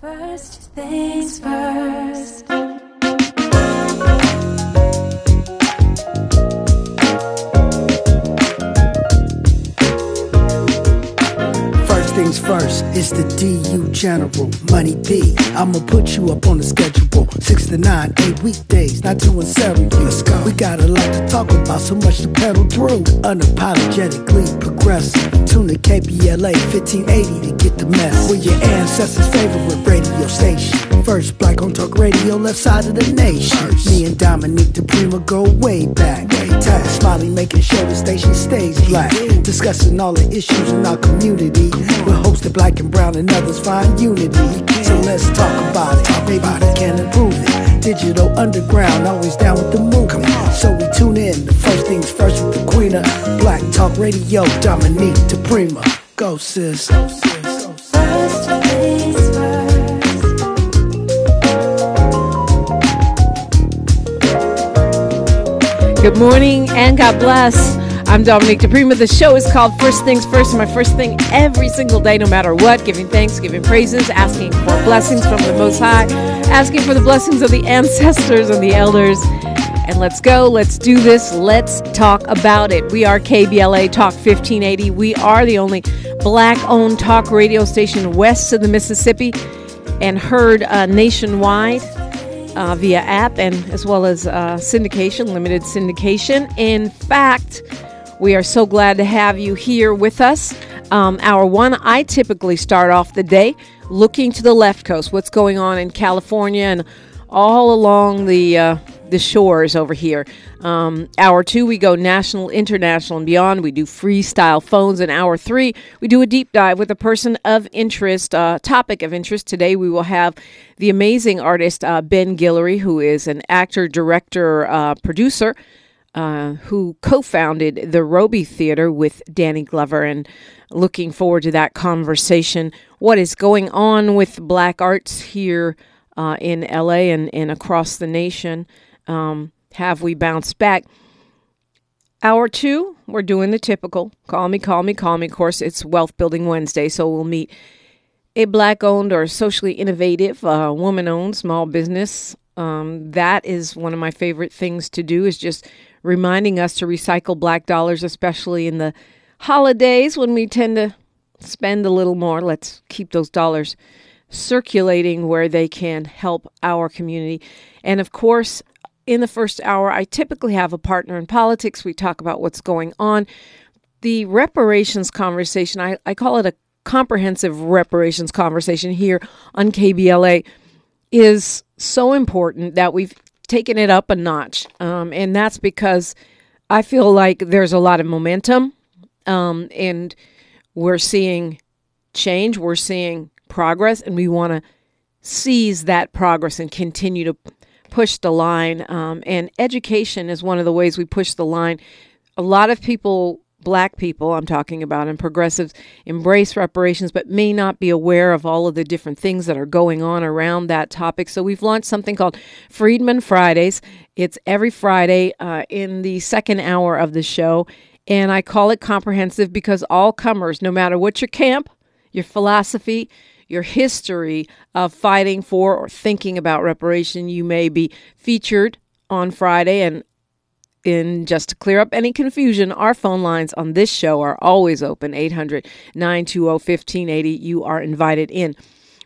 First things first. It's the DU General, Money B. I'ma put you up on the schedule. Six to nine, eight weekdays, not too unsettling. Let's go. We got a lot to talk about, so much to pedal through. Unapologetically progressive. Tune to KBLA 1580 to get the mess. We're your ancestors' favorite radio station. First black on talk radio, left side of the nation. Me and Dominique DePrima go way back. Tap Smiley making sure the station stays black. Discussing all the issues in our community. We're hosted black and brown and others find unity. So let's talk about it. Talk Maybe we can improve it. Digital underground, always down with the movement. So we tune in. The first things first with the queen of Black Talk Radio, Dominique DePrima. Go sis. Go sis. Go sis. Good morning and God bless. I'm Dominique DePrima. The show is called First Things First. My first thing every single day, no matter what, giving thanks, giving praises, asking for blessings from the Most High, asking for the blessings of the ancestors and the elders. And let's go. Let's do this. Let's talk about it. We are KBLA Talk 1580. We are the only black owned talk radio station west of the Mississippi and heard uh, nationwide uh, via app and as well as uh, syndication, limited syndication. In fact, we are so glad to have you here with us. Um, our one, I typically start off the day looking to the left coast, what's going on in California and all along the uh, the shores over here. Um, hour two, we go national, international, and beyond. We do freestyle phones. In hour three, we do a deep dive with a person of interest, uh, topic of interest. Today, we will have the amazing artist uh, Ben Guillory, who is an actor, director, uh, producer. Uh, who co-founded the Robey Theater with Danny Glover, and looking forward to that conversation. What is going on with Black arts here uh, in LA and, and across the nation? Um, have we bounced back? Hour two, we're doing the typical call me, call me, call me. Of course, it's Wealth Building Wednesday, so we'll meet a black owned or socially innovative, uh, woman owned small business. Um, that is one of my favorite things to do, is just reminding us to recycle black dollars, especially in the holidays when we tend to spend a little more. Let's keep those dollars circulating where they can help our community. And of course, in the first hour, I typically have a partner in politics. We talk about what's going on. The reparations conversation, I, I call it a comprehensive reparations conversation here on KBLA, is so important that we've taken it up a notch. Um, and that's because I feel like there's a lot of momentum um, and we're seeing change, we're seeing progress, and we want to seize that progress and continue to push the line. Um, and education is one of the ways we push the line. A lot of people, black people, I'm talking about, and progressives embrace reparations, but may not be aware of all of the different things that are going on around that topic. So we've launched something called Freedman Fridays. It's every Friday uh, in the second hour of the show. And I call it comprehensive because all comers, no matter what your camp, your philosophy, your history of fighting for or thinking about reparation, you may be featured on Friday. And in just to clear up any confusion, our phone lines on this show are always open 800 920 1580. You are invited in.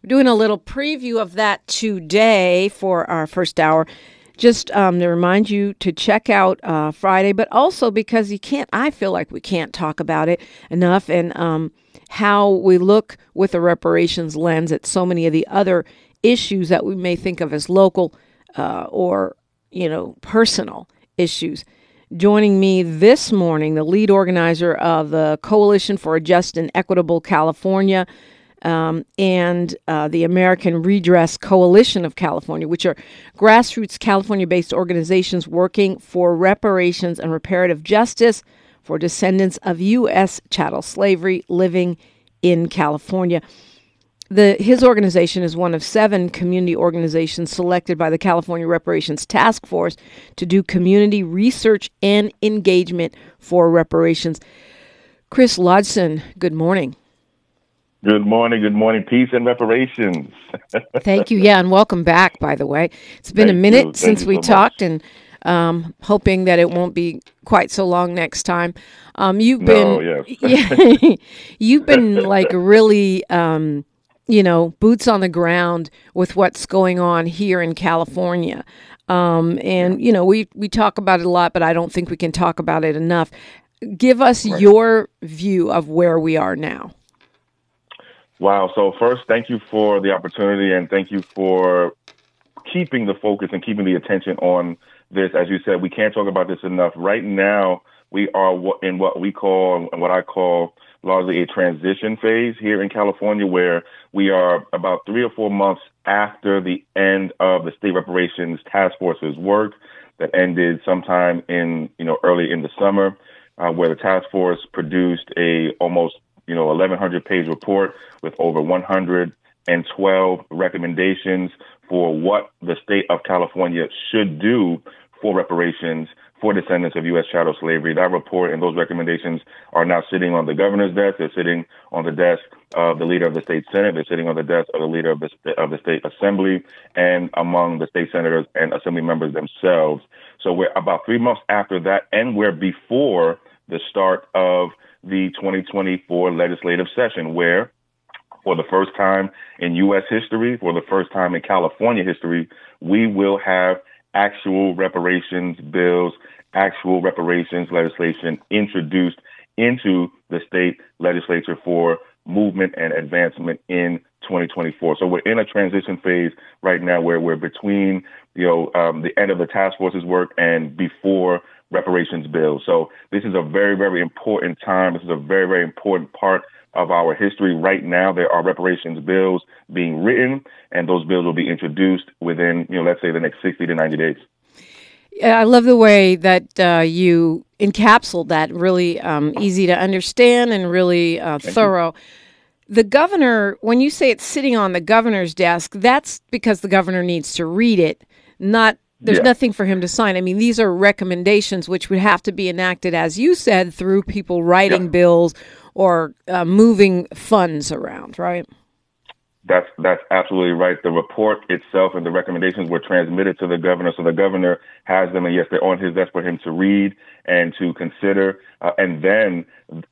We're doing a little preview of that today for our first hour. Just um, to remind you to check out uh, Friday, but also because you can't, I feel like we can't talk about it enough. And um, how we look with a reparations lens at so many of the other issues that we may think of as local uh, or you know personal issues. Joining me this morning, the lead organizer of the Coalition for a Just and Equitable California um, and uh, the American Redress Coalition of California, which are grassroots California based organizations working for reparations and reparative justice for descendants of U.S. chattel slavery living in California. The, his organization is one of seven community organizations selected by the California Reparations Task Force to do community research and engagement for reparations. Chris Lodgson, good morning. Good morning. Good morning. Peace and reparations. Thank you. Yeah, and welcome back. By the way, it's been Thank a minute since we so much. talked, and um, hoping that it won't be quite so long next time. Um, you've No, been, yes. yeah, you've been like really, um, you know, boots on the ground with what's going on here in California. Um, and you know, we we talk about it a lot, but I don't think we can talk about it enough. Give us your view of where we are now. Wow. So first, thank you for the opportunity and thank you for keeping the focus and keeping the attention on this. As you said, we can't talk about this enough. Right now, we are in what we call and what I call largely a transition phase here in California, where we are about three or four months after the end of the state reparations task force's work that ended sometime in you know early in the summer, uh, where the task force produced a almost you know 1,100 page report with over 112 recommendations for what the state of California should do for reparations for descendants of U.S. chattel slavery. That report and those recommendations are now sitting on the governor's desk. They're sitting on the desk of the leader of the state senate. They're sitting on the desk of the leader of the of the state assembly and among the state senators and assembly members themselves. So we're about three months after that, and we're before the start of the 2024 legislative session, where for the first time in U.S. history, for the first time in California history, we will have actual reparations bills, actual reparations legislation introduced into the state legislature for movement and advancement in 2024. So we're in a transition phase right now where we're between, you know, um, the end of the task force's work and before reparations bills. So this is a very, very important time. This is a very, very important part of our history. Right now, there are reparations bills being written, and those bills will be introduced within, you know, let's say the next 60 to 90 days. Yeah, I love the way that uh, you encapsulated that really um, easy to understand and really uh, thorough. The governor, when you say it's sitting on the governor's desk, that's because the governor needs to read it, not there's Yeah. nothing for him to sign. I mean, these are recommendations which would have to be enacted, as you said, through people writing Yeah. bills or uh, moving funds around, right? That's that's absolutely right. The report itself and the recommendations were transmitted to the governor, so the governor has them, and yes, they're on his desk for him to read and to consider. Uh, and then,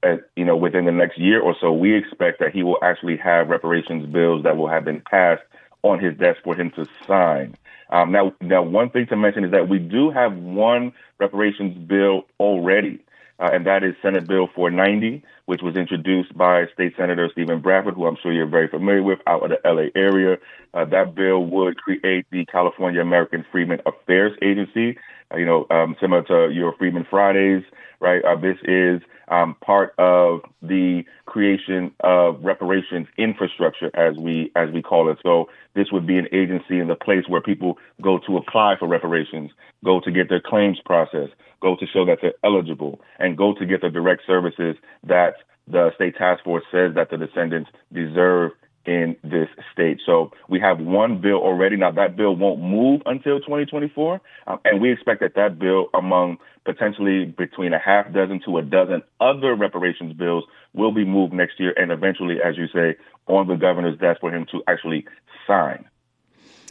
uh, you know, within the next year or so, we expect that he will actually have reparations bills that will have been passed on his desk for him to sign. Um, now, now, one thing to mention is that we do have one reparations bill already. uh, and that is Senate Bill 490, which was introduced by State Senator Steven Bradford, who I'm sure you're very familiar with out of the LA area. Uh, that bill would create the California American Freedmen Affairs Agency, you know, um, similar to your Freedmen Fridays, right? Uh, this is um, part of the creation of reparations infrastructure, as we as we call it. So this would be an agency in the place where people go to apply for reparations, go to get their claims processed, go to show that they're eligible, and go to get the direct services that the state task force says that the descendants deserve in this state. So we have one bill already. Now that bill won't move until 2024, um, and we expect that that bill, among potentially between a half dozen to a dozen other reparations bills, will be moved next year, and eventually, as you say, on the governor's desk for him to actually sign.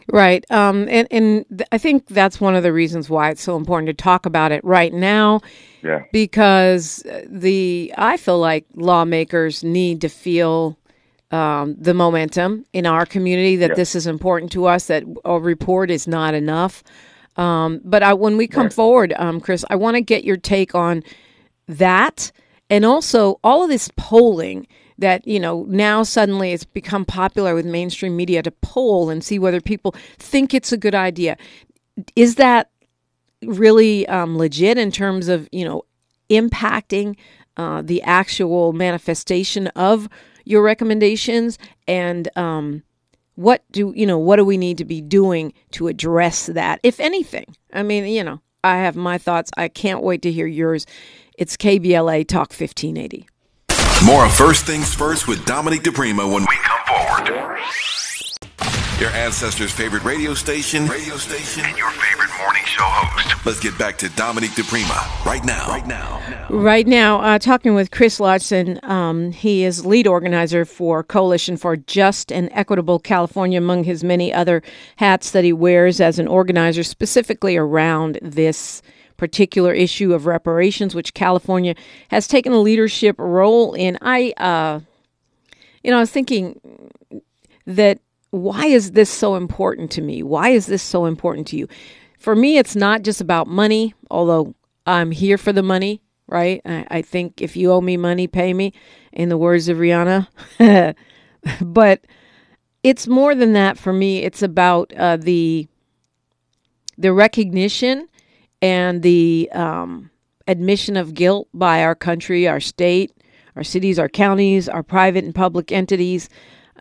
Right. Um, and and th- I think that's one of the reasons why it's so important to talk about it right now Yeah. because uh, the I feel like lawmakers need to feel um, the momentum in our community that Yeah. this is important to us. That a report is not enough. Um, but I, when we come Right. forward, um, Chris, I want to get your take on that, and also all of this polling that you know now suddenly it's become popular with mainstream media to poll and see whether people think it's a good idea. Is that really um, legit in terms of you know impacting uh, the actual manifestation of your recommendations and um, what do you know what do we need to be doing to address that if anything? I mean you know i have my thoughts. I can't wait to hear yours. It's kbla talk 1580 More First Things First with Dominique DePrima when we come forward. Your ancestors' favorite radio station, radio station, and your favorite morning show host. Let's get back to Dominique DePrima right now. Right now. Right now, uh, talking with Chris Lodgson. Um, he is lead organizer for Coalition for Just and Equitable California, among his many other hats that he wears as an organizer, specifically around this particular issue of reparations, which California has taken a leadership role in. I, uh, you know, I was thinking that why is this so important to me? Why is this so important to you? For me, it's not just about money, although I'm here for the money, right? I, I think if you owe me money, pay me, in the words of Rihanna. but it's more than that for me. It's about uh, the the recognition and the um, admission of guilt by our country, our state, our cities, our counties, our private and public entities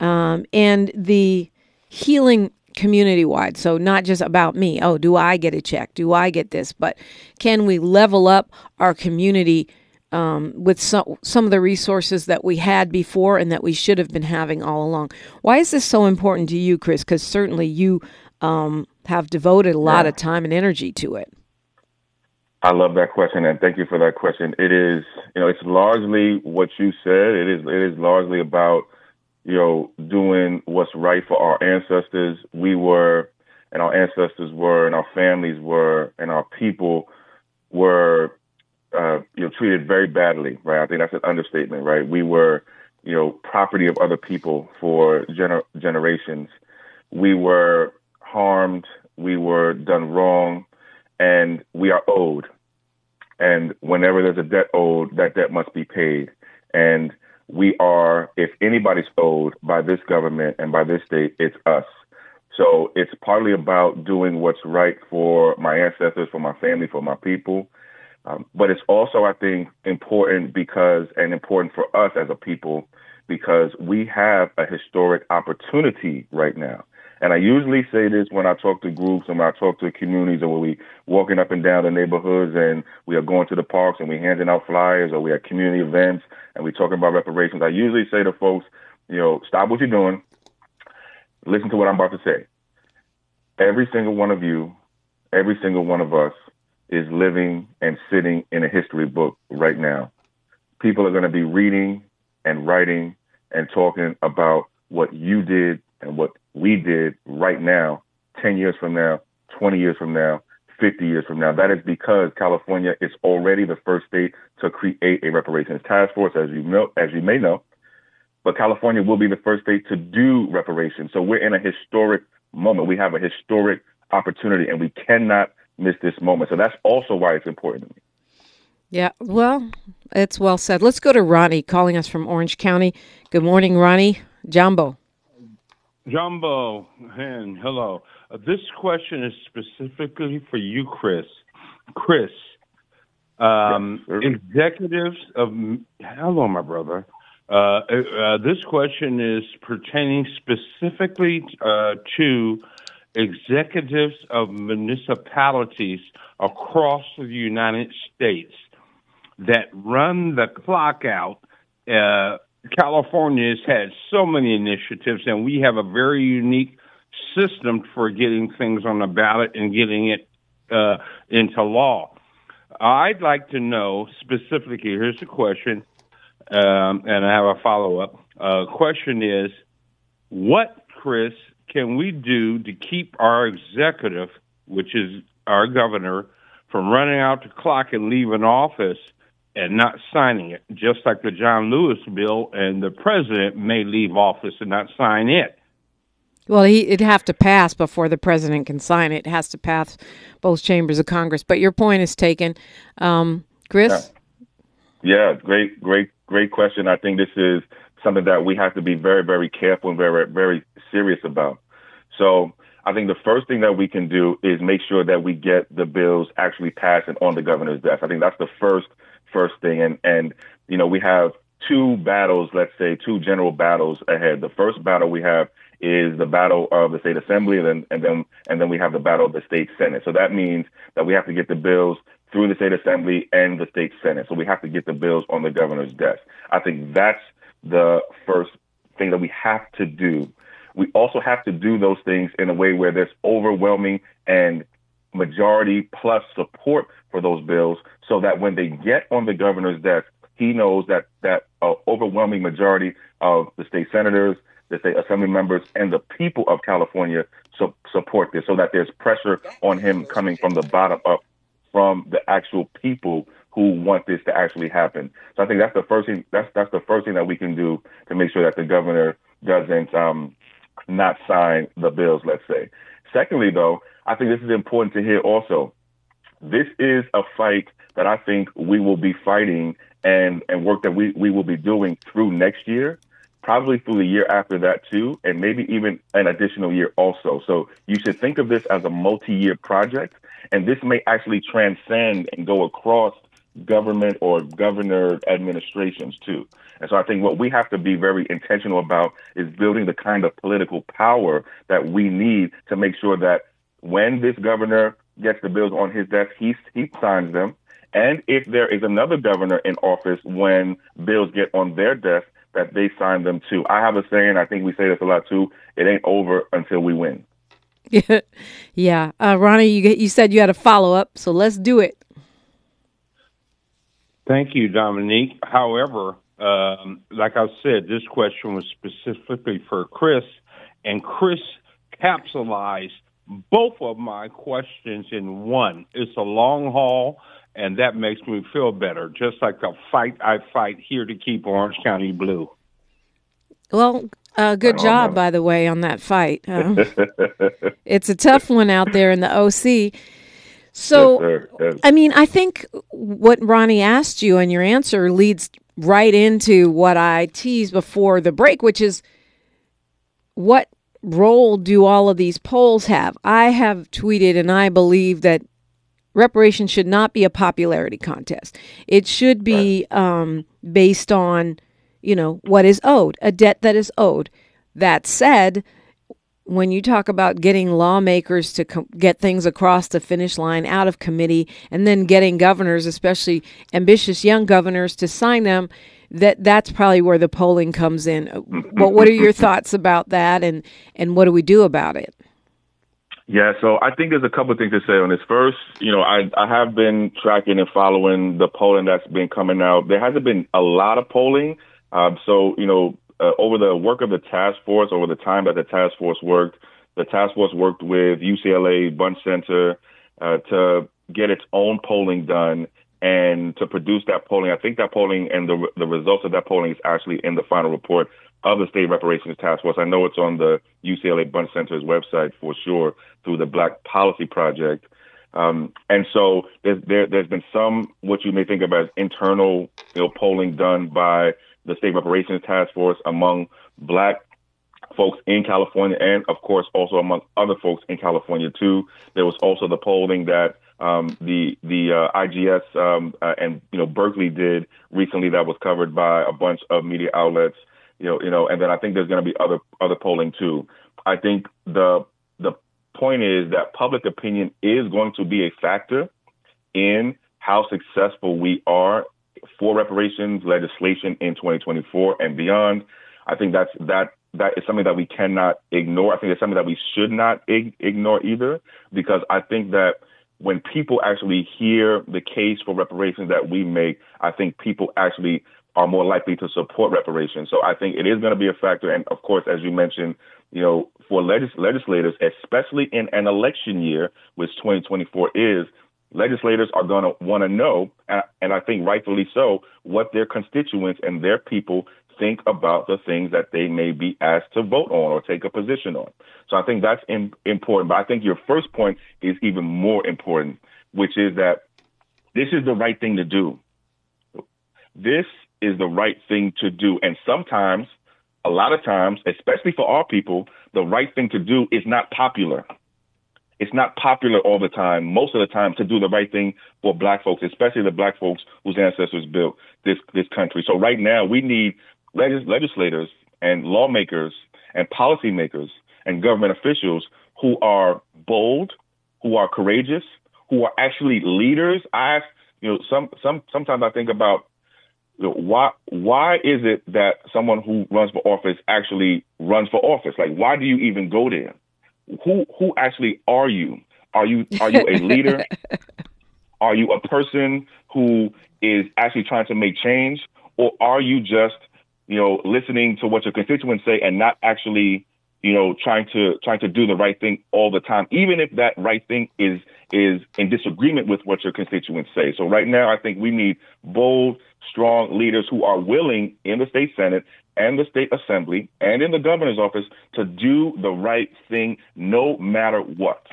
um, and the healing community wide. So, not just about me. Oh, do I get a check? Do I get this? But can we level up our community um, with some, some of the resources that we had before and that we should have been having all along? Why is this so important to you, Chris? Because certainly you um, have devoted a lot Yeah. of time and energy to it. I love that question, and thank you for that question. It is, you know, it's largely what you said. It is, it is largely about, you know, doing what's right for our ancestors. We were, and our ancestors were, and our families were, and our people were, uh, you know, treated very badly, right? I think that's an understatement, right? We were, you know, property of other people for gener- generations. We were harmed. We were done wrong and we are owed. And whenever there's a debt owed, that debt must be paid. And we are, if anybody's owed by this government and by this state, it's us. So it's partly about doing what's right for my ancestors, for my family, for my people. Um, but it's also, I think, important because, and important for us as a people, because we have a historic opportunity right now. And I usually say this when I talk to groups and when I talk to communities or when we walking up and down the neighborhoods and we are going to the parks and we handing out flyers or we have community events and we talking about reparations. I usually say to folks, you know, stop what you're doing. Listen to what I'm about to say. Every single one of you, every single one of us is living and sitting in a history book right now. People are going to be reading and writing and talking about what you did and what we did right now, 10 years from now, 20 years from now, 50 years from now. That is because California is already the first state to create a reparations task force, as you know, as you may know. But California will be the first state to do reparations. So we're in a historic moment. We have a historic opportunity and we cannot miss this moment. So that's also why it's important to me. Yeah, well, it's well said. Let's go to Ronnie calling us from Orange County. Good morning, Ronnie. Jambo. Jambo, and hello. Uh, this question is specifically for you, Chris. Chris, um, Yes, executives of hello, my brother. Uh, uh, this question is pertaining specifically uh, to executives of municipalities across the United States that run the clock out. California has had so many initiatives, and we have a very unique system for getting things on the ballot and getting it uh, into law. I'd like to know specifically. Here's the question, um, and I have a follow up. Uh, question is, what, Chris, can we do to keep our executive, which is our governor, from running out the clock and leaving office and not signing it, just like the John Lewis bill, and the president may leave office and not sign it. Well, he, it'd have to pass before the president can sign it. It has to pass both chambers of Congress. But your point is taken. Um, Chris? Yeah, great, great, great question. I think this is something that we have to be very, very careful and very, very serious about. So I think the first thing that we can do is make sure that we get the bills actually passed and on the governor's desk. I think that's the first, first thing. And, and, you know, we have two battles, let's say two general battles ahead. The first battle we have is the battle of the state assembly and then, and then, and then we have the battle of the state senate. So that means that we have to get the bills through the state assembly and the state senate. So we have to get the bills on the governor's desk. I think that's the first thing that we have to do. we also have to do those things in a way where there's overwhelming and majority plus support for those bills so that when they get on the governor's desk, he knows that that uh, overwhelming majority of the state senators, the state assembly members, and the people of California su- support this, so that there's pressure on him coming from the bottom up, from the actual people who want this to actually happen. So I think that's the first thing. That's that's the first thing that we can do to make sure that the governor doesn't um, not sign the bills. Let's say. Secondly, though, I think this is important to hear also. This is a fight that I think we will be fighting and, and work that we, we will be doing through next year, probably through the year after that too, and maybe even an additional year also. So you should think of this as a multi-year project, and this may actually transcend and go across government or governor administrations too. And so I think what we have to be very intentional about is building the kind of political power that we need to make sure that when this governor gets the bills on his desk, he, he signs them. And if there is another governor in office when bills get on their desk, that they sign them too. I have a saying, I think we say this a lot too, it ain't over until we win. yeah. Uh, Ronnie, you, you said you had a follow up, so let's do it. Thank you, Dominique. However, um, like I said, this question was specifically for Chris, and Chris capsulized both of my questions in one. It's a long haul, and that makes me feel better, just like the fight I fight here to keep Orange County blue. Well, uh, good job, by the way, on that fight. Uh, it's a tough one out there in the OC. So, Yes. Yes. I mean, I think what Ronnie asked you and your answer leads right into what I teased before the break, which is what role do all of these polls have? I have tweeted and I believe that reparations should not be a popularity contest. It should be um, based on, you know, what is owed, a debt that is owed. That said, when you talk about getting lawmakers to com- get things across the finish line out of committee and then getting governors especially ambitious young governors to sign them that that's probably where the polling comes in what what are your thoughts about that and and what do we do about it Yeah, so I think there's a couple of things to say on this. First, you know, I, I have been tracking and following the polling that's been coming out. There hasn't been a lot of polling. Um, so, you know, uh, over the work of the task force, over the time that the task force worked, the task force worked with UCLA, Bunch Center uh, to get its own polling done and to produce that polling. I think that polling and the the results of that polling is actually in the final report of the State Reparations Task Force. I know it's on the UCLA Bunche Center's website for sure through the Black Policy Project. Um, and so there's, there, there's been some what you may think of as internal you know, polling done by the State Reparations Task Force among Black folks in California, and of course also among other folks in California too. There was also the polling that um, the the uh, IGS um, uh, and you know Berkeley did recently that was covered by a bunch of media outlets. You know, you know, and then I think there's going to be other other polling too. I think the the point is that public opinion is going to be a factor in how successful we are for reparations legislation in 2024 and beyond. I think that's that that is something that we cannot ignore. I think it's something that we should not ig- ignore either, because I think that when people actually hear the case for reparations that we make, I think people actually are more likely to support reparations. So I think it is going to be a factor. And of course, as you mentioned, you know, for legis- legislators, especially in an election year, which 2024 is, legislators are going to want to know, and I think rightfully so, what their constituents and their people think about the things that they may be asked to vote on or take a position on. So I think that's in, important. But I think your first point is even more important, which is that this is the right thing to do. This is the right thing to do. And sometimes, a lot of times, especially for our people, the right thing to do is not popular. It's not popular all the time, most of the time, to do the right thing for black folks, especially the black folks whose ancestors built this, this country. So right now, we need legis- legislators and lawmakers and policymakers and government officials who are bold, who are courageous, who are actually leaders. I, you know, some some sometimes I think about you know, why why is it that someone who runs for office actually runs for office? Like, why do you even go there? Who who actually are you? Are you are you a leader? are you a person who is actually trying to make change, or are you just you know listening to what your constituents say and not actually you know trying to trying to do the right thing all the time, even if that right thing is is in disagreement with what your constituents say. So right now, I think we need bold, strong leaders who are willing in the state senate and the state assembly and in the governor's office to do the right thing no matter what.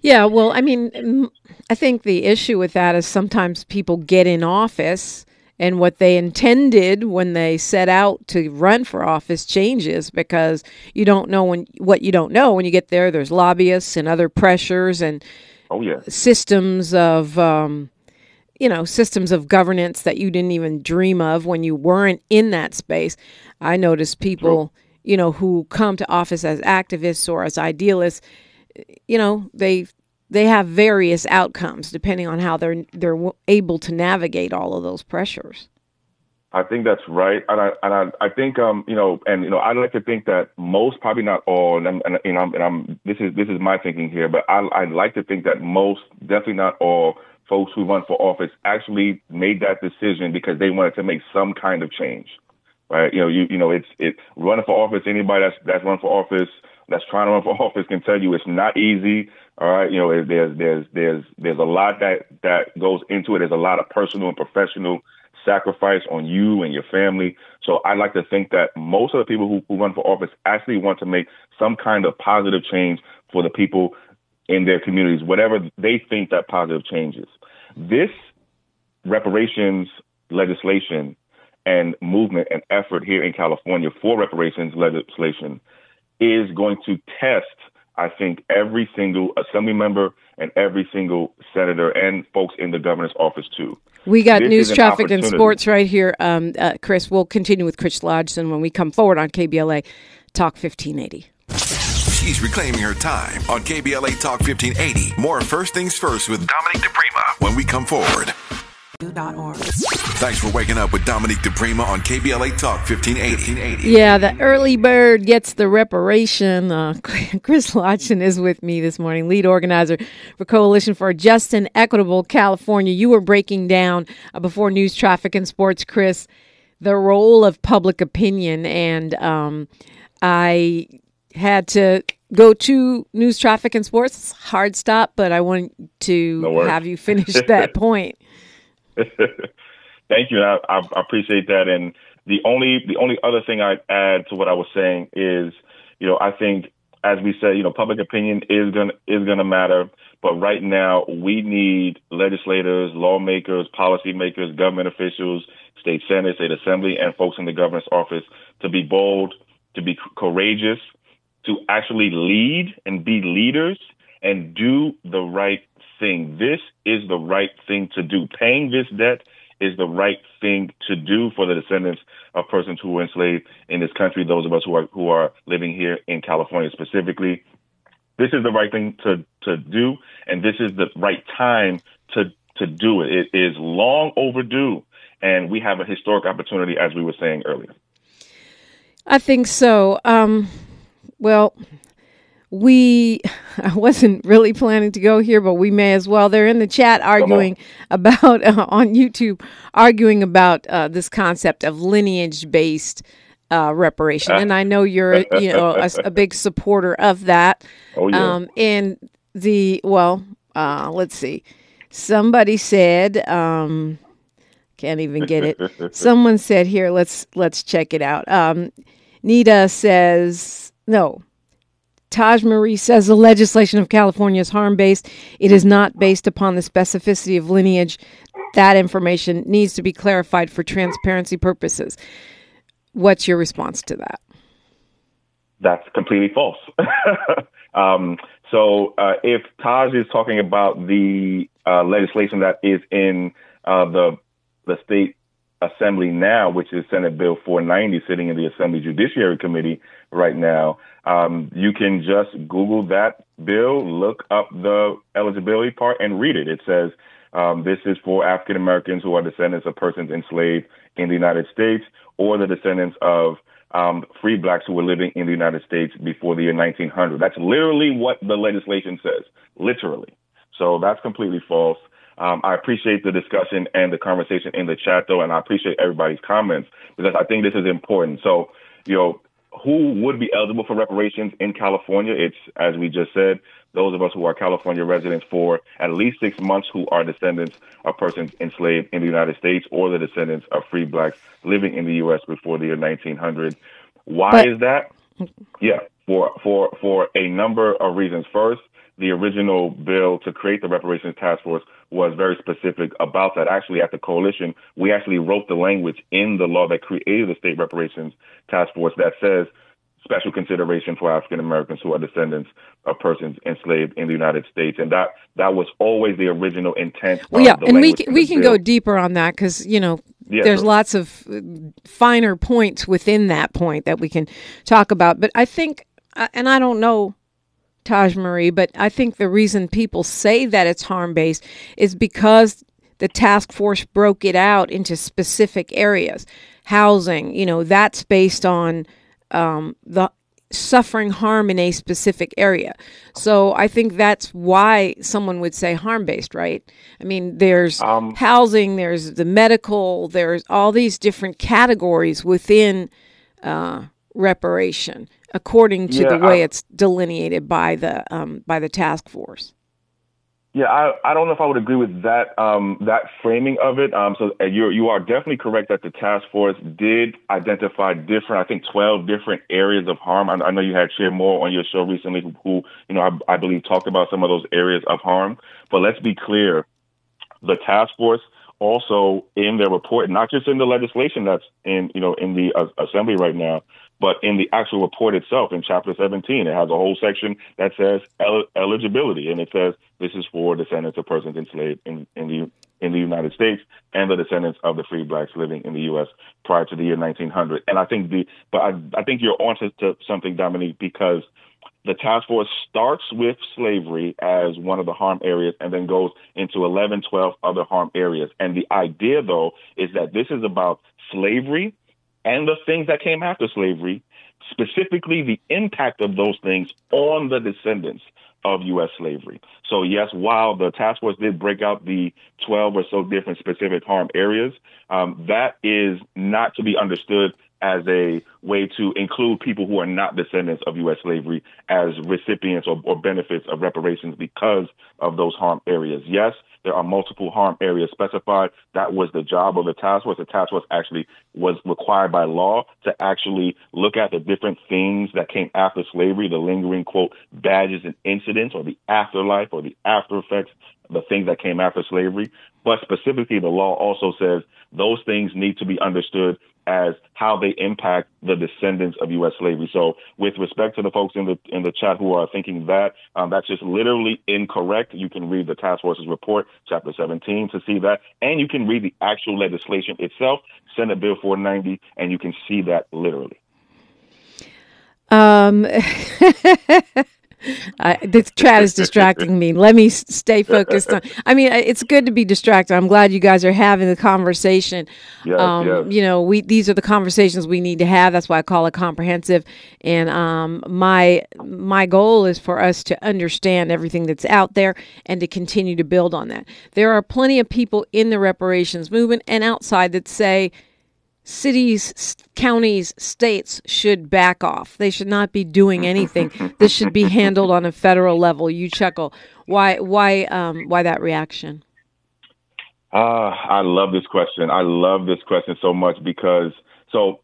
Yeah, well, I mean, I think the issue with that is sometimes people get in office and what they intended when they set out to run for office changes because you don't know when what you don't know when you get there. There's lobbyists and other pressures and Oh yeah. systems of um, you know systems of governance that you didn't even dream of when you weren't in that space. I notice people you know who come to office as activists or as idealists. You know they they have various outcomes depending on how they're they're able to navigate all of those pressures. I think that's right, and I and I, I think um you know and you know I like to think that most, probably not all, and I'm and, you know, I'm, and I'm this is this is my thinking here, but I I like to think that most, definitely not all, folks who run for office actually made that decision because they wanted to make some kind of change, right? You know, you you know it's it running for office. Anybody that's that's run for office that's trying to run for office can tell you it's not easy. All right, you know, there's there's there's there's a lot that that goes into it. There's a lot of personal and professional sacrifice on you and your family. So I like to think that most of the people who, who run for office actually want to make some kind of positive change for the people in their communities, whatever they think that positive change is. This reparations legislation and movement and effort here in California for reparations legislation is going to test, I think, every single assembly member and every single senator and folks in the governor's office too. We got This news, is an traffic, and sports right here, um, uh, Chris. We'll continue with Chris Lodgson when we come forward on KBLA Talk 1580. She's reclaiming her time on KBLA Talk 1580. More First Things First with Dominique DePrima when we come forward. Thanks for waking up with Dominique DePrima on KBLA Talk 1580. Yeah, the early bird gets the reparation. Uh, Chris Lodgson is with me this morning, lead organizer for Coalition for Just and Equitable California. You were breaking down uh, before news, traffic, and sports, Chris, the role of public opinion, and um, I had to go to news, traffic, and sports. Hard stop, but I want to No have you finish that point. Thank you. I, I appreciate that. And the only the only other thing I'd add to what I was saying is, you know, I think as we said, you know, public opinion is gonna is gonna matter. But right now, we need legislators, lawmakers, policymakers, government officials, state senate, state assembly, and folks in the governor's office to be bold, to be courageous, to actually lead and be leaders and do the right thing. This is the right thing to do. Paying this debt is the right thing to do for the descendants of persons who were enslaved in this country, those of us who are who are living here in California specifically. This is the right thing to to do, and this is the right time to to do it. It is long overdue, and we have a historic opportunity, as we were saying earlier. I think so. Um, well, we I wasn't really planning to go here, but we may as well. They're in the chat arguing about uh, on YouTube, arguing about uh, this concept of lineage-based uh, reparation, and I know you're you know a, a big supporter of that. Oh yeah. Um, and the well, uh, let's see. Somebody said, um, can't even get it. Someone said here. Let's let's check it out. Um, Nita says no. Taj Marie says the legislation of California is harm based. It is not based upon the specificity of lineage. That information needs to be clarified for transparency purposes. What's your response to that? That's completely false. um, so uh, if Taj is talking about the uh, legislation that is in uh, the the state assembly now, which is Senate Bill 490, sitting in the Assembly Judiciary Committee right now, um, you can just Google that bill, look up the eligibility part, and read it. It says Um, this is for African Americans who are descendants of persons enslaved in the United States or the descendants of um, free blacks who were living in the United States before the year 1900. That's literally what the legislation says, literally. So that's completely false. Um, I appreciate the discussion and the conversation in the chat, though, and I appreciate everybody's comments because I think this is important. So, you know, who would be eligible for reparations in California? It's, as we just said, those of us who are California residents for at least six months who are descendants of persons enslaved in the United States or the descendants of free blacks living in the U.S. before the year 1900. Why But- is that? Yeah, for for for a number of reasons. First, the original bill to create the reparations task force was very specific about that. Actually, at the coalition, we actually wrote the language in the law that created the state reparations task force that says special consideration for African Americans who are descendants of persons enslaved in the United States, and that that was always the original intent. Well, yeah, and we can, we can bill. go deeper on that because you know Yeah, there's sure. lots of uh, finer points within that point that we can talk about. But I think, uh, and I don't know Taj Marie, but I think the reason people say that it's harm based is because the task force broke it out into specific areas. Housing, you know, that's based on um, the suffering harm in a specific area. So I think that's why someone would say harm based, right? I mean, there's Um, housing, there's the medical, there's all these different categories within uh, reparation according to Yeah, the way I- it's delineated by the um, by the task force. Yeah, I, I don't know if I would agree with that um, that framing of it. Um, so you you are definitely correct that the task force did identify different, I think, twelve different areas of harm. I, I know you had shared more on your show recently, who, who you know I, I believe talked about some of those areas of harm. But let's be clear, the task force also in their report, not just in the legislation that's in you know in the uh, assembly right now, but in the actual report itself in chapter 17 it has a whole section that says el- eligibility and it says this is for descendants of persons enslaved in, in the in the United States and the descendants of the free blacks living in the U.S. prior to the year 1900. And I think the, but I, I think you're onto to something, Dominique, because the task force starts with slavery as one of the harm areas and then goes into 11, 12 other harm areas. And the idea, though, is that this is about slavery and the things that came after slavery, specifically the impact of those things on the descendants of U.S. slavery. So, yes, while the task force did break out the 12 or so different specific harm areas, um, that is not to be understood as a way to include people who are not descendants of U.S. slavery as recipients or, or benefits of reparations because of those harm areas. Yes, there are multiple harm areas specified. That was the job of the task force. The task force actually was required by law to actually look at the different things that came after slavery, the lingering, quote, badges and incidents or the afterlife or the after effects, the things that came after slavery. But specifically, the law also says those things need to be understood as how they impact the descendants of U.S. slavery. So, with respect to the folks in the in the chat who are thinking that, um, that's just literally incorrect. You can read the task force's report, chapter 17, to see that, and you can read the actual legislation itself, Senate Bill 490, and you can see that literally. Um, I, the chat is distracting me. Let me stay focused on. I mean, it's good to be distracted. I'm glad you guys are having the conversation. Yes, um, yes. You know, we these are the conversations we need to have. That's why I call it comprehensive. And um, my my goal is for us to understand everything that's out there and to continue to build on that. There are plenty of people in the reparations movement and outside that say cities, s- counties, states should back off. They should not be doing anything. this should be handled on a federal level. You chuckle. Why? Why? Um, why that reaction? Ah, I love this question. I love this question so much because so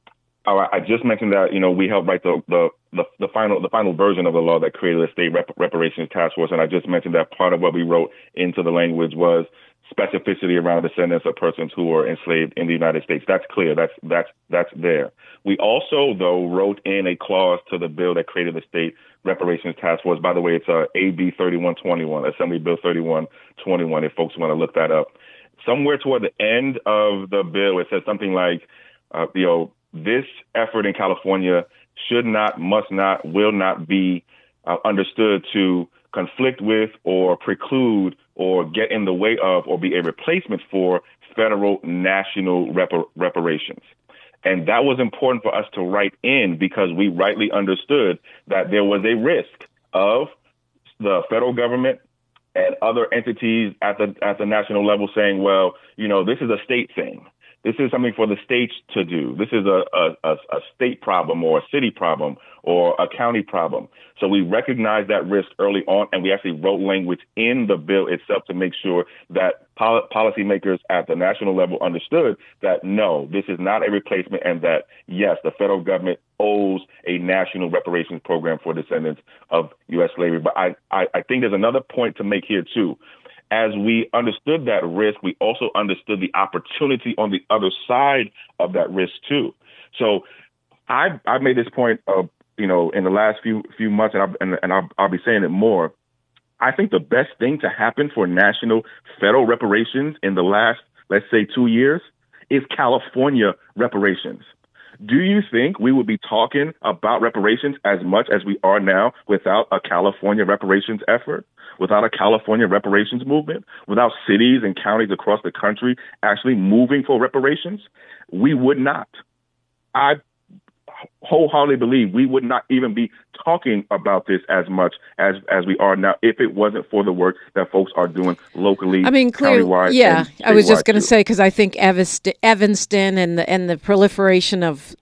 I just mentioned that you know we helped write the, the the the final the final version of the law that created the state rep- reparations task force, and I just mentioned that part of what we wrote into the language was specificity around descendants of persons who were enslaved in the United States. That's clear. That's that's that's there. We also though wrote in a clause to the bill that created the state reparations task force. By the way, it's uh, AB 3121, Assembly Bill 3121. If folks want to look that up somewhere toward the end of the bill, it says something like, uh, you know, this effort in California should not, must not, will not be uh, understood to conflict with or preclude or get in the way of or be a replacement for federal national repar- reparations. And that was important for us to write in because we rightly understood that there was a risk of the federal government and other entities at the at the national level saying, well, you know, this is a state thing. This is something for the states to do. This is a, a, a, state problem or a city problem or a county problem. So we recognized that risk early on, and we actually wrote language in the bill itself to make sure that pol- policymakers at the national level understood that no, this is not a replacement, and that yes, the federal government owes a national reparations program for descendants of U.S. slavery. But I, I, I think there's another point to make here too as we understood that risk, we also understood the opportunity on the other side of that risk too. So I I made this point of you know in the last few few months, and I'll, and, and I'll, I'll be saying it more. I think the best thing to happen for national federal reparations in the last let's say two years is California reparations. Do you think we would be talking about reparations as much as we are now without a California reparations effort? Without a California reparations movement, without cities and counties across the country actually moving for reparations, we would not. I wholeheartedly believe we would not even be talking about this as much as as we are now if it wasn't for the work that folks are doing locally. I mean, clearly, yeah. I was just going to say because I think Evanston and the and the proliferation of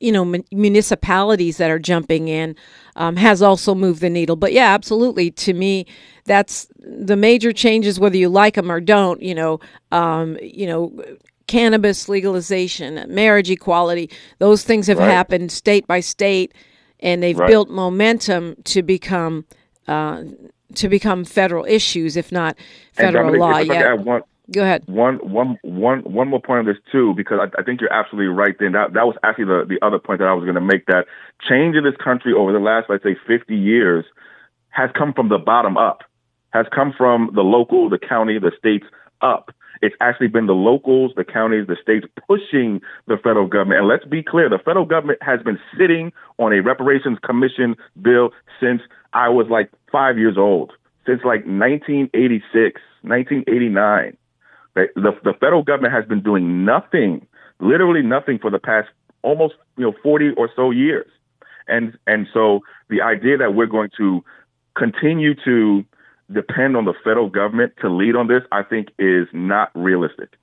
you know municipalities that are jumping in um, has also moved the needle. But yeah, absolutely. To me, that's the major changes, whether you like them or don't. You know, um, you know, cannabis legalization, marriage equality. Those things have right. happened state by state, and they've right. built momentum to become. Uh, to become federal issues, if not federal law. Yeah. Go ahead. One, one, one, one more point on this too, because I, I think you're absolutely right. Then that that was actually the the other point that I was going to make. That change in this country over the last, let's say, 50 years, has come from the bottom up, has come from the local, the county, the states up. It's actually been the locals, the counties, the states pushing the federal government. And let's be clear, the federal government has been sitting on a reparations commission bill since I was like five years old, since like 1986, 1989. The, the federal government has been doing nothing, literally nothing for the past almost, you know, 40 or so years. And, and so the idea that we're going to continue to depend on the federal government to lead on this, I think is not realistic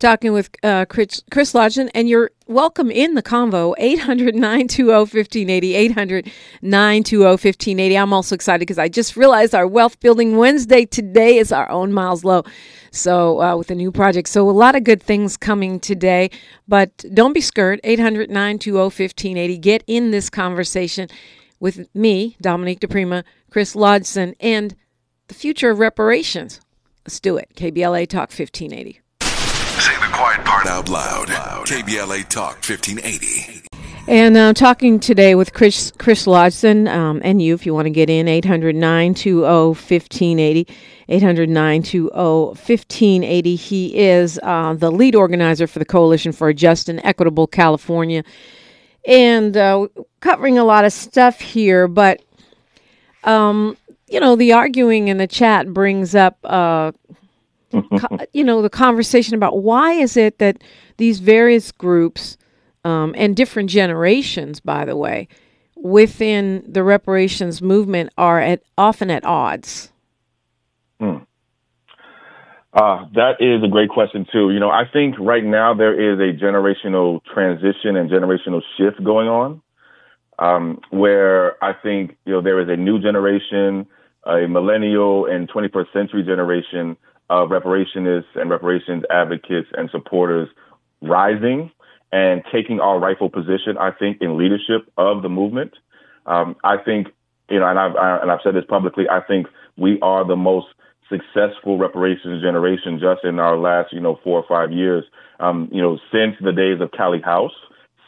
talking with uh, Chris, Chris Lodgson, and you're welcome in the convo 800 920 1580. 800 920 1580. I'm also excited because I just realized our Wealth Building Wednesday today is our own Miles Low. So, uh, with a new project. So, a lot of good things coming today, but don't be scared. 800 920 1580. Get in this conversation with me, Dominique DePrima, Chris Lodgson, and the future of reparations. Let's do it. KBLA Talk 1580 Say the quiet part out loud. KBLA Talk 1580. And I'm uh, talking today with Chris Chris Lodgson, um, and you, if you want to get in, 800 920 1580. 800 920 1580. He is uh, the lead organizer for the Coalition for a Just and Equitable California. And uh, covering a lot of stuff here, but, um, you know, the arguing in the chat brings up uh, you know, the conversation about why is it that these various groups um, and different generations, by the way, within the reparations movement are at often at odds. Hmm. Uh, that is a great question too. You know, I think right now there is a generational transition and generational shift going on, um, where I think you know there is a new generation, a millennial and 21st century generation of reparationists and reparations advocates and supporters rising and taking our rightful position, I think, in leadership of the movement. Um, I think, you know, and I've, I, and I've said this publicly, I think we are the most successful reparations generation just in our last, you know, four or five years. Um, you know, since the days of Callie House,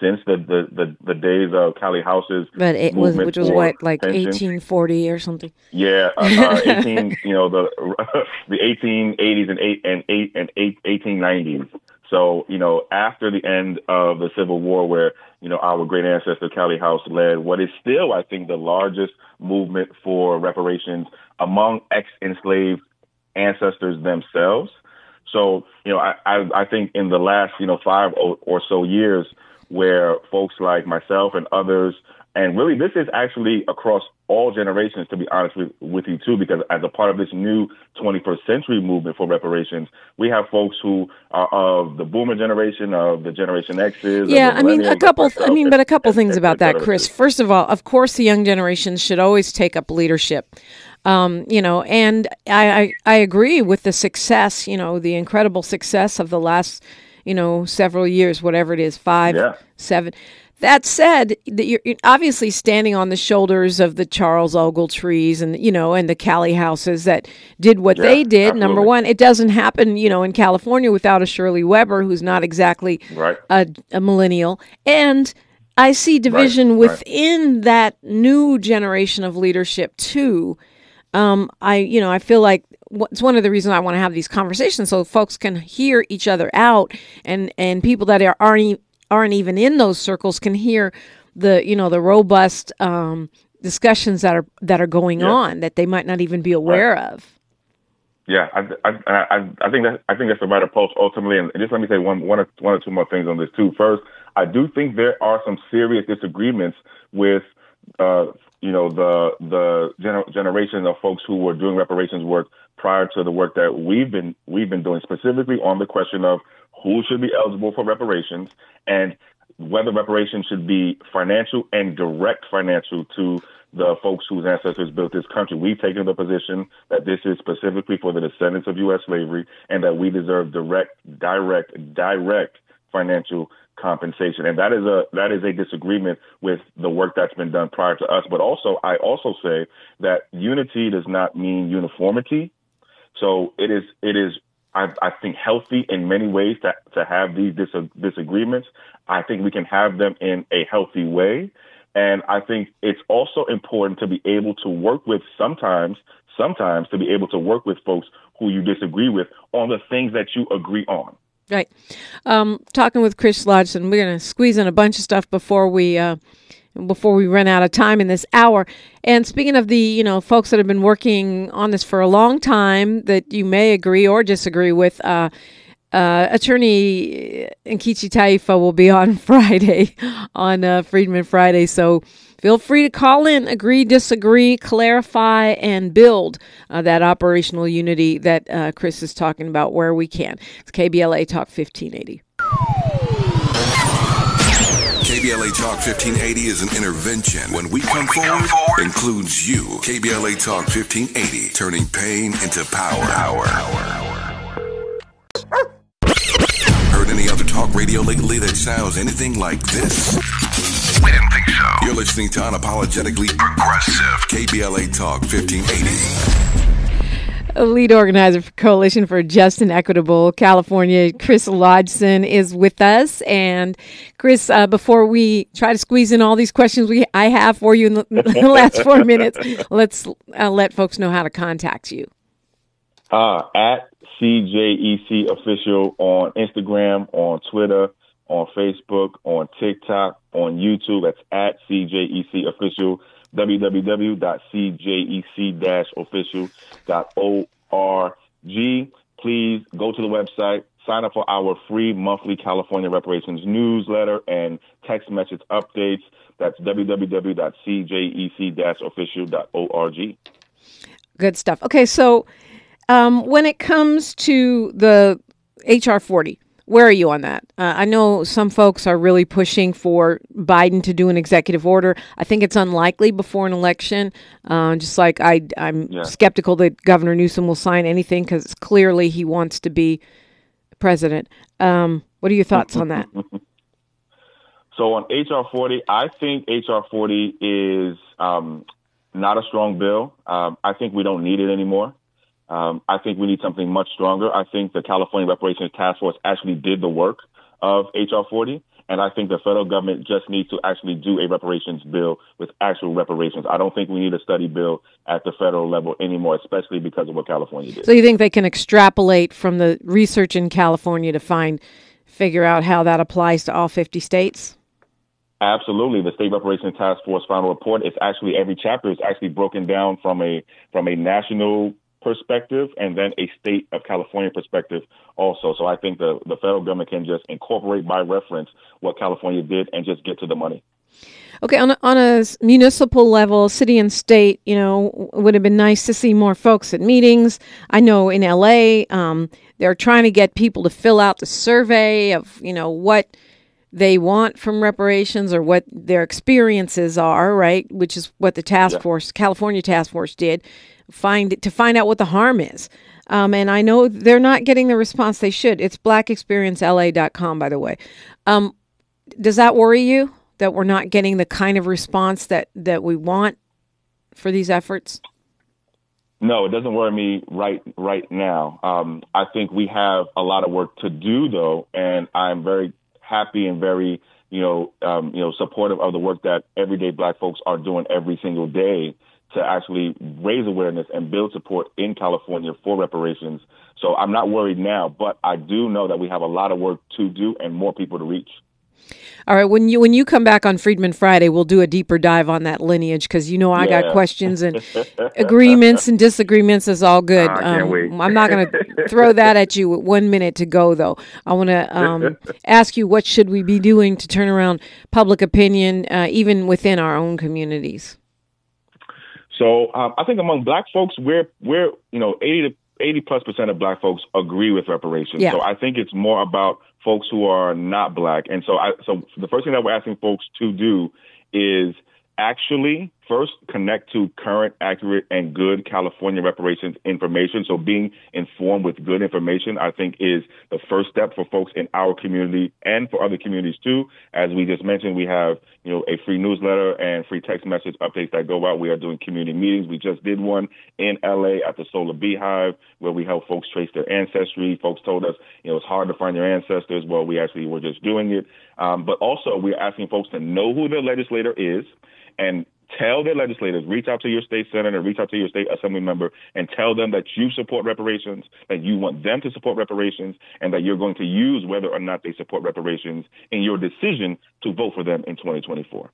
since the the the, the days of Callie House's but it was which was what like eighteen forty or something. Yeah, uh, uh, eighteen. you know the the eighteen eighties and eight and eight and eight eighteen nineties. So you know after the end of the Civil War, where you know our great ancestor Callie House led what is still I think the largest movement for reparations among ex enslaved ancestors themselves. So, you know, I, I, I think in the last, you know, five or, or so years where folks like myself and others, and really this is actually across all generations, to be honest with, with you too, because as a part of this new 21st century movement for reparations, we have folks who are of the boomer generation, of the Generation X's. Yeah, I mean, a couple. like I mean, but a couple et- things et- about et that. Chris. First of all, of course, the young generations should always take up leadership. Um, you know, and I, I I agree with the success. You know, the incredible success of the last, you know, several years, whatever it is, five, Yeah. seven. That said, that you're obviously standing on the shoulders of the Charles Ogletrees and you know and the Callie Houses that did what Yeah, they did. Number one, it doesn't happen, you know, in California without a Shirley Weber, who's not exactly Right. a, a millennial. And I see division right. within that new generation of leadership too. Um, I, you know, I feel like it's one of the reasons I want to have these conversations so folks can hear each other out, and and people that are aren't aren't even in those circles can hear the you know the robust um, discussions that are that are going Yeah. on that they might not even be aware of. Yeah, I, I, I, I think that I think that's the right approach ultimately. And just let me say one, one, or, one or two more things on this too. First, I do think there are some serious disagreements with, uh, you know, the the gener- generation of folks who were doing reparations work prior to the work that we've been we've been doing, specifically on the question of who should be eligible for reparations and whether reparations should be financial and direct financial to the folks whose ancestors built this country. We've taken the position that this is specifically for the descendants of U.S. slavery and that we deserve direct, direct, direct financial compensation. And that is a that is a disagreement with the work that's been done prior to us. But also, I also say that unity does not mean uniformity. So it is it is I, I think healthy in many ways to to have these dis- disagreements. I think we can have them in a healthy way, and I think it's also important to be able to work with sometimes sometimes to be able to work with folks who you disagree with on the things that you agree on. Right. Um, talking with Chris Lodgson, we're going to squeeze in a bunch of stuff before we uh, before we run out of time in this hour. And speaking of the you know folks that have been working on this for a long time that you may agree or disagree with. Uh, uh, attorney Nkechi Taifa will be on Friday, on uh, Freedman Friday. So feel free to call in, agree, disagree, clarify, and build uh, that operational unity that uh, Chris is talking about where we can. It's KBLA Talk 1580. KBLA Talk 1580 is an intervention. When we come, forward, includes you. KBLA Talk 1580, turning pain into power. Heard talk radio lately that sounds anything like this? We didn't think so. You're listening to unapologetically progressive KBLA Talk 1580. Lead organizer for Coalition for Just and Equitable California, Chris Lodgson, is with us. And Chris, uh, before we try to squeeze in all these questions we I have for you in the, the last four minutes, let's uh, let folks know how to contact you. Uh, at CJEC official on Instagram, on Twitter, on Facebook, on TikTok, on YouTube. That's at CJEC official. www.cjec-official.org. Please go to the website, sign up for our free monthly California reparations newsletter and text message updates. That's www.cjec-official.org. Good stuff. Okay, so um, when it comes to the HR 40, where are you on that? Uh, I know some folks are really pushing for Biden to do an executive order. I think it's unlikely before an election. Uh, just like I, I'm Yeah. skeptical that Governor Newsom will sign anything because clearly he wants to be president. Um, what are your thoughts on that? So on HR 40, I think HR 40 is um, not a strong bill. Um, I think we don't need it anymore. Um, I think we need something much stronger. I think the California Reparations Task Force actually did the work of HR 40. And I think the federal government just needs to actually do a reparations bill with actual reparations. I don't think we need a study bill at the federal level anymore, especially because of what California did. So you think they can extrapolate from the research in California to find, figure out how that applies to all 50 states? Absolutely, the State Reparations Task Force final report is actually every chapter is actually broken down from a from a national perspective and then a state of California perspective also. So I think the, the federal government can just incorporate by reference what California did and just get to the money. Okay, on a, on a municipal level, city and state, you know, would have been nice to see more folks at meetings. I know in LA, um, they're trying to get people to fill out the survey of, you know, what they want from reparations or what their experiences are, right? Which is what the task force, California task force, did. Find to find out what the harm is. Um, and I know they're not getting the response they should. It's blackexperiencela.com, by the way. Um, does that worry you that we're not getting the kind of response that that we want for these efforts? No, it doesn't worry me right right now. Um, I think we have a lot of work to do, though, and I'm very happy and very you know um, you know supportive of the work that everyday Black folks are doing every single day to actually raise awareness and build support in California for reparations. So I'm not worried now, but I do know that we have a lot of work to do and more people to reach. All right, when you when you come back on Freedman Friday, we'll do a deeper dive on that lineage because you know I got questions and agreements and disagreements is all good. Um, I can't wait. I'm not going to throw that at you with one minute to go though. I want to um, ask you what should we be doing to turn around public opinion, uh, even within our own communities. So um, I think among black folks, we're we're you know eighty to eighty plus percent of black folks agree with reparations. Yeah. So I think it's more about folks who are not black. And so I so the first thing that we're asking folks to do is actually first connect to current, accurate, and good California reparations information. So being informed with good information, I think, is the first step for folks in our community and for other communities too. As we just mentioned, we have you know a free newsletter and free text message updates that go out. We are doing community meetings. We just did one in LA at the Solar Beehive where we help folks trace their ancestry. Folks told us you know it's hard to find your ancestors. Well, we actually were just doing it. Um, but also, we're asking folks to know who their legislator is and tell their legislators, reach out to your state senator, reach out to your state assembly member, and tell them that you support reparations, that you want them to support reparations, and that you're going to use whether or not they support reparations in your decision to vote for them in 2024.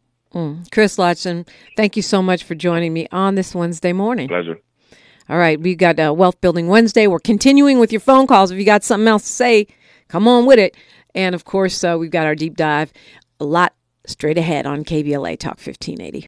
Chris Lodgson, thank you so much for joining me on this Wednesday morning. Pleasure. All right, we've got uh, Wealth Building Wednesday. We're continuing with your phone calls. If you got something else to say, come on with it. And of course, uh, we've got our deep dive. A lot straight ahead on KBLA Talk 1580.